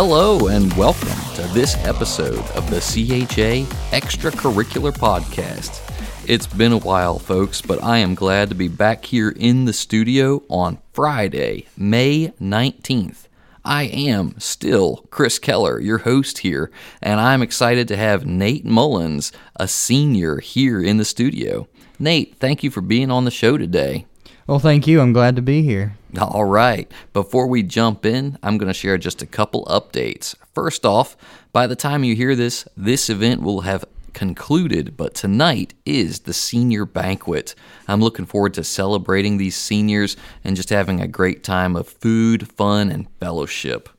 Hello and welcome to this episode of the CHA Extracurricular Podcast. It's been a while, folks, but I am glad to be back here in the studio on Friday, May 19th. I am still Chris Keller, your host here, and I'm excited to have Nate Mullins, a senior, here in the studio. Nate, thank you for being on the show today. Well, thank you. I'm glad to be here. All right. Before we jump in, I'm going to share just a couple updates. First off, by the time you hear this, this event will have concluded, but tonight is the senior banquet. I'm looking forward to celebrating these seniors and just having a great time of food, fun, and fellowship.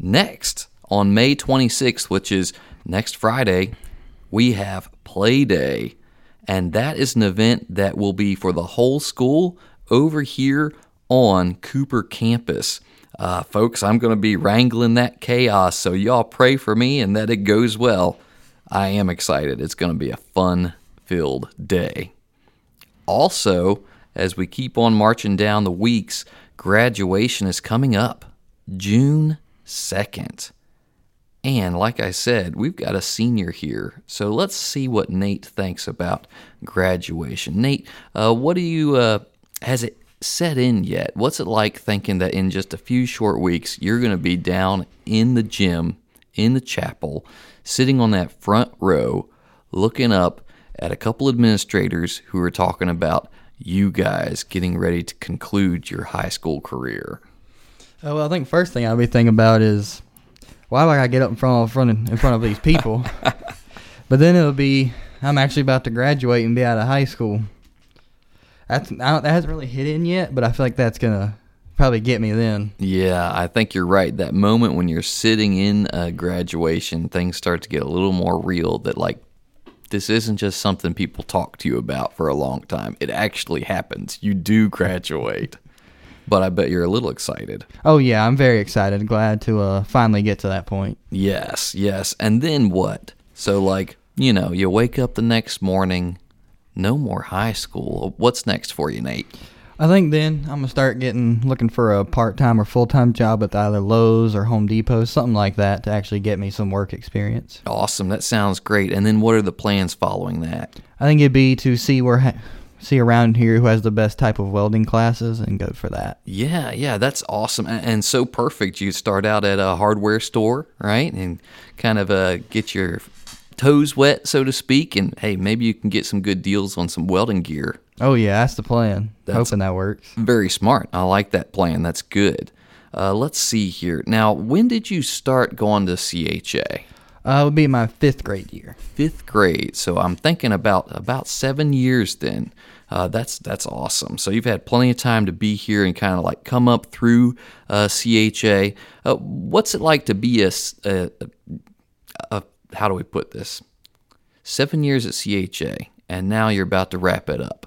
Next, on May 26th, which is next Friday, we have Play Day. And that is an event that will be for the whole school over here on Cooper campus. Uh, folks, I'm going to be wrangling that chaos, so y'all pray for me and that it goes well. I am excited. It's going to be a fun filled day. Also, as we keep on marching down the weeks, graduation is coming up June 2nd. And like I said, we've got a senior here. So let's see what Nate thinks about graduation. Nate, uh, what do you, uh, has it set in yet? What's it like thinking that in just a few short weeks, you're going to be down in the gym, in the chapel, sitting on that front row, looking up at a couple administrators who are talking about you guys getting ready to conclude your high school career? Uh, well, I think first thing I'll be thinking about is why do I gotta get up in front of front in front of these people? but then it'll be I'm actually about to graduate and be out of high school. That's that hasn't really hit in yet, but I feel like that's gonna probably get me then. Yeah, I think you're right. That moment when you're sitting in a graduation, things start to get a little more real. That like this isn't just something people talk to you about for a long time. It actually happens. You do graduate. But I bet you're a little excited. Oh yeah, I'm very excited. Glad to uh, finally get to that point. Yes, yes. And then what? So like, you know, you wake up the next morning, no more high school. What's next for you, Nate? I think then I'm gonna start getting looking for a part time or full time job at either Lowe's or Home Depot, something like that, to actually get me some work experience. Awesome. That sounds great. And then what are the plans following that? I think it'd be to see where ha- see around here who has the best type of welding classes and go for that. Yeah, yeah, that's awesome and, and so perfect. You start out at a hardware store, right, and kind of uh, get your toes wet, so to speak, and hey, maybe you can get some good deals on some welding gear. Oh yeah, that's the plan. That's Hoping that works. Very smart. I like that plan. That's good. Uh, let's see here. Now, when did you start going to CHA? Uh, it would be my fifth grade year. Fifth grade. So I'm thinking about about seven years then. Uh, that's that's awesome. So you've had plenty of time to be here and kind of like come up through uh, CHA. Uh, what's it like to be a, a, a, how do we put this? Seven years at CHA, and now you're about to wrap it up.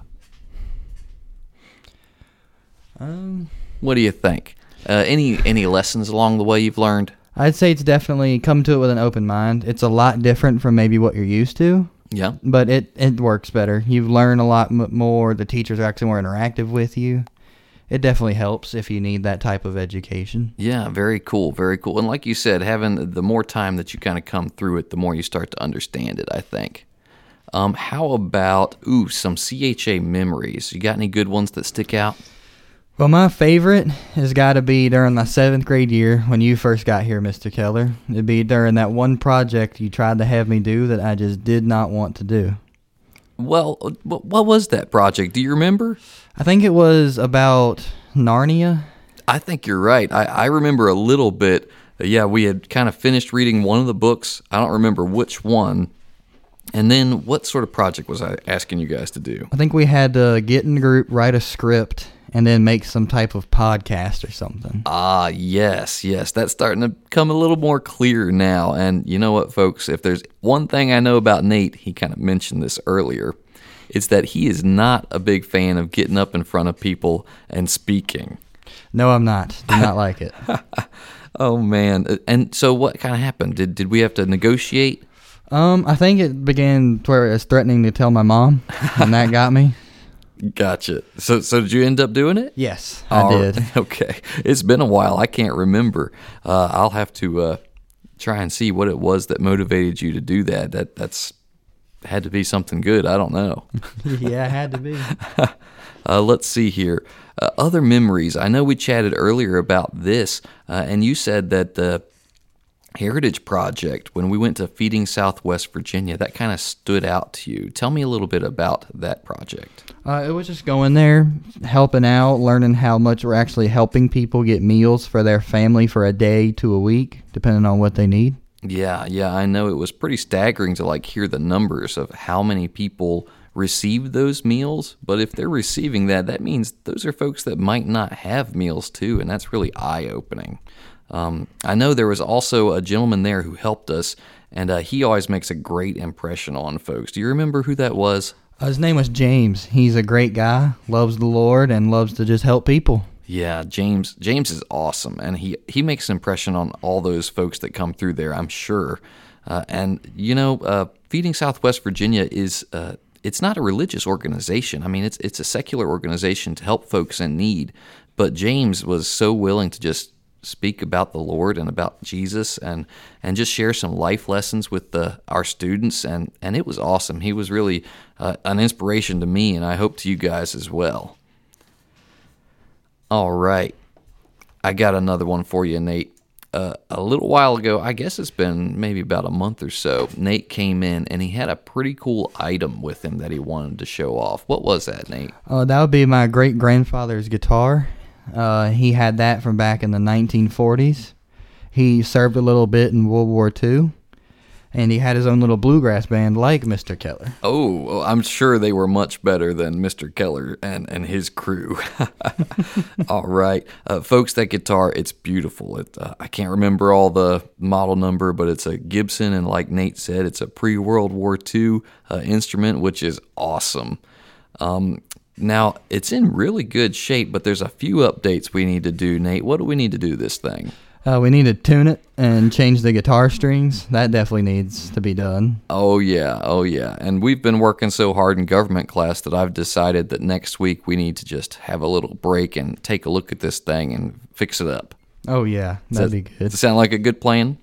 Um, What do you think? Uh, any any lessons along the way you've learned? I'd say it's definitely come to it with an open mind. It's a lot different from maybe what you're used to, Yeah. but it it works better. You learn a lot m- more. The teachers are actually more interactive with you. It definitely helps if you need that type of education. Yeah, very cool, very cool. And like you said, having the more time that you kind of come through it, the more you start to understand it. I think. Um, how about ooh some CHA memories? You got any good ones that stick out? Well, my favorite has got to be during my seventh grade year when you first got here, Mr. Keller. It'd be during that one project you tried to have me do that I just did not want to do. Well, what was that project? Do you remember? I think it was about Narnia. I think you're right. I, I remember a little bit. Uh, Yeah, we had kind of finished reading one of the books. I don't remember which one. And then what sort of project was I asking you guys to do? I think we had to get in a group, write a script, and then make some type of podcast or something. Ah, yes, yes. That's starting to come a little more clear now. And you know what, folks? If there's one thing I know about Nate, he kind of mentioned this earlier, it's that he is not a big fan of getting up in front of people and speaking. No, I'm not. Do not like it. Oh man! And so, what kind of happened? Did did we have to negotiate? Um, I think it began where it was threatening to tell my mom, and that got me. Gotcha. So, so did you end up doing it? Yes, I All did. right. Okay. It's been a while. I can't remember. Uh, I'll have to uh, try and see what it was that motivated you to do that. That that's had to be something good. I don't know. yeah, it had to be. Uh, let's see here. Uh, other memories. I know we chatted earlier about this, uh, and you said that the Heritage Project, when we went to Feeding Southwest Virginia, that kind of stood out to you. Tell me a little bit about that project. Uh, it was just going there, helping out, learning how much we're actually helping people get meals for their family for a day to a week, depending on what they need. Yeah, yeah, I know it was pretty staggering to like hear the numbers of how many people receive those meals. But if they're receiving that, that means those are folks that might not have meals too, and that's really eye opening. Um, I know there was also a gentleman there who helped us, and uh, he always makes a great impression on folks. Do you remember who that was? Uh, his name was James. He's a great guy, loves the Lord, and loves to just help people. Yeah, James. James is awesome, and he he makes an impression on all those folks that come through there. I'm sure. Uh, and you know, uh, Feeding Southwest Virginia is uh, it's not a religious organization. I mean, it's it's a secular organization to help folks in need. But James was so willing to just speak about the Lord and about Jesus and and just share some life lessons with the our students and and it was awesome. He was really uh, an inspiration to me, and I hope to you guys as well. All right. I got another one for you, Nate. Uh, a little while ago, I guess it's been maybe about a month or so, Nate came in and he had a pretty cool item with him that he wanted to show off. What was that, Nate? Uh, that would be my great grandfather's guitar. Uh, he had that from back in the 1940s. He served a little bit in World War II, and he had his own little bluegrass band like Mr. Keller. Oh, I'm sure they were much better than Mr. Keller and, and his crew. all right. Uh, folks, that guitar, it's beautiful. It, uh, I can't remember all the model number, but it's a Gibson, and like Nate said, it's a pre World War II uh, instrument, which is awesome. Um, now, it's in really good shape, but there's a few updates we need to do, Nate. What do we need to do this thing? Uh, we need to tune it and change the guitar strings. That definitely needs to be done. Oh, yeah. Oh, yeah. And we've been working so hard in government class that I've decided that next week we need to just have a little break and take a look at this thing and fix it up. Oh yeah, that'd Does be good. Does it sound like a good plan?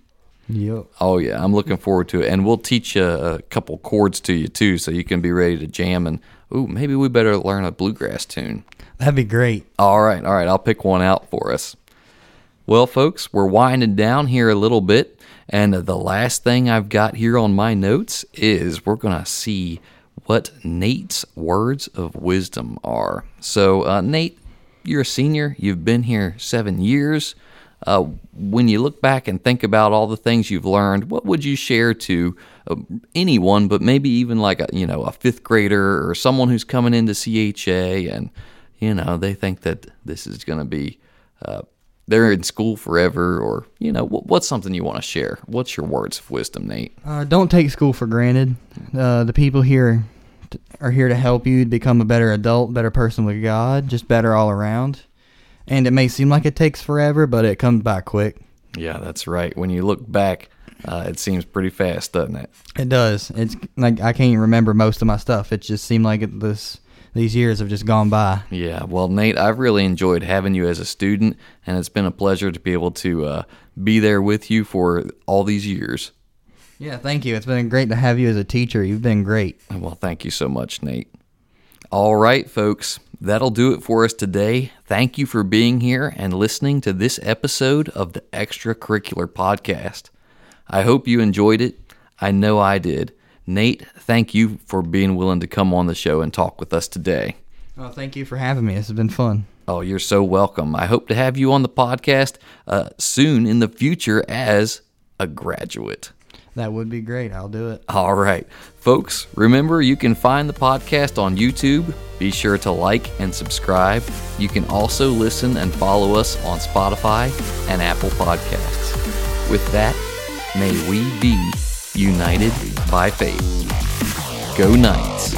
Yep. Oh, yeah. I'm looking forward to it. And we'll teach you a couple chords to you, too, so you can be ready to jam. And, ooh, maybe we better learn a bluegrass tune. That'd be great. All right, all right, I'll pick one out for us. Well, folks, we're winding down here a little bit, and the last thing I've got here on my notes is we're going to see what Nate's words of wisdom are. So, uh, Nate, you're a senior, you've been here seven years. Uh, when you look back and think about all the things you've learned, what would you share to uh, anyone, but maybe even like a you know a fifth grader or someone who's coming into CHA and you know they think that this is going to be uh, they're in school forever or you know what, what's something you want to share? What's your words of wisdom, Nate? Uh, don't take school for granted. Uh, the people here are here to help you become a better adult, better person with God, just better all around. And it may seem like it takes forever, but it comes by quick. Yeah, that's right. When you look back, uh, it seems pretty fast, doesn't it? It does. It's like I can't remember most of my stuff. It just seemed like it, this these years have just gone by. Yeah, well, Nate, I've really enjoyed having you as a student, and it's been a pleasure to be able to uh, be there with you for all these years. Yeah, thank you. It's been great to have you as a teacher. You've been great. Well, thank you so much, Nate. All right, folks, that'll do it for us today. Thank you for being here and listening to this episode of the Extracurricular Podcast. I hope you enjoyed it. I know I did. Nate, thank you for being willing to come on the show and talk with us today. Well, thank you for having me. This has been fun. Oh, you're so welcome. I hope to have you on the podcast uh, soon in the future as a graduate. That would be great. I'll do it. All right. Folks, remember you can find the podcast on YouTube. Be sure to like and subscribe. You can also listen and follow us on Spotify and Apple Podcasts. With that, may we be united by faith. Go Knights.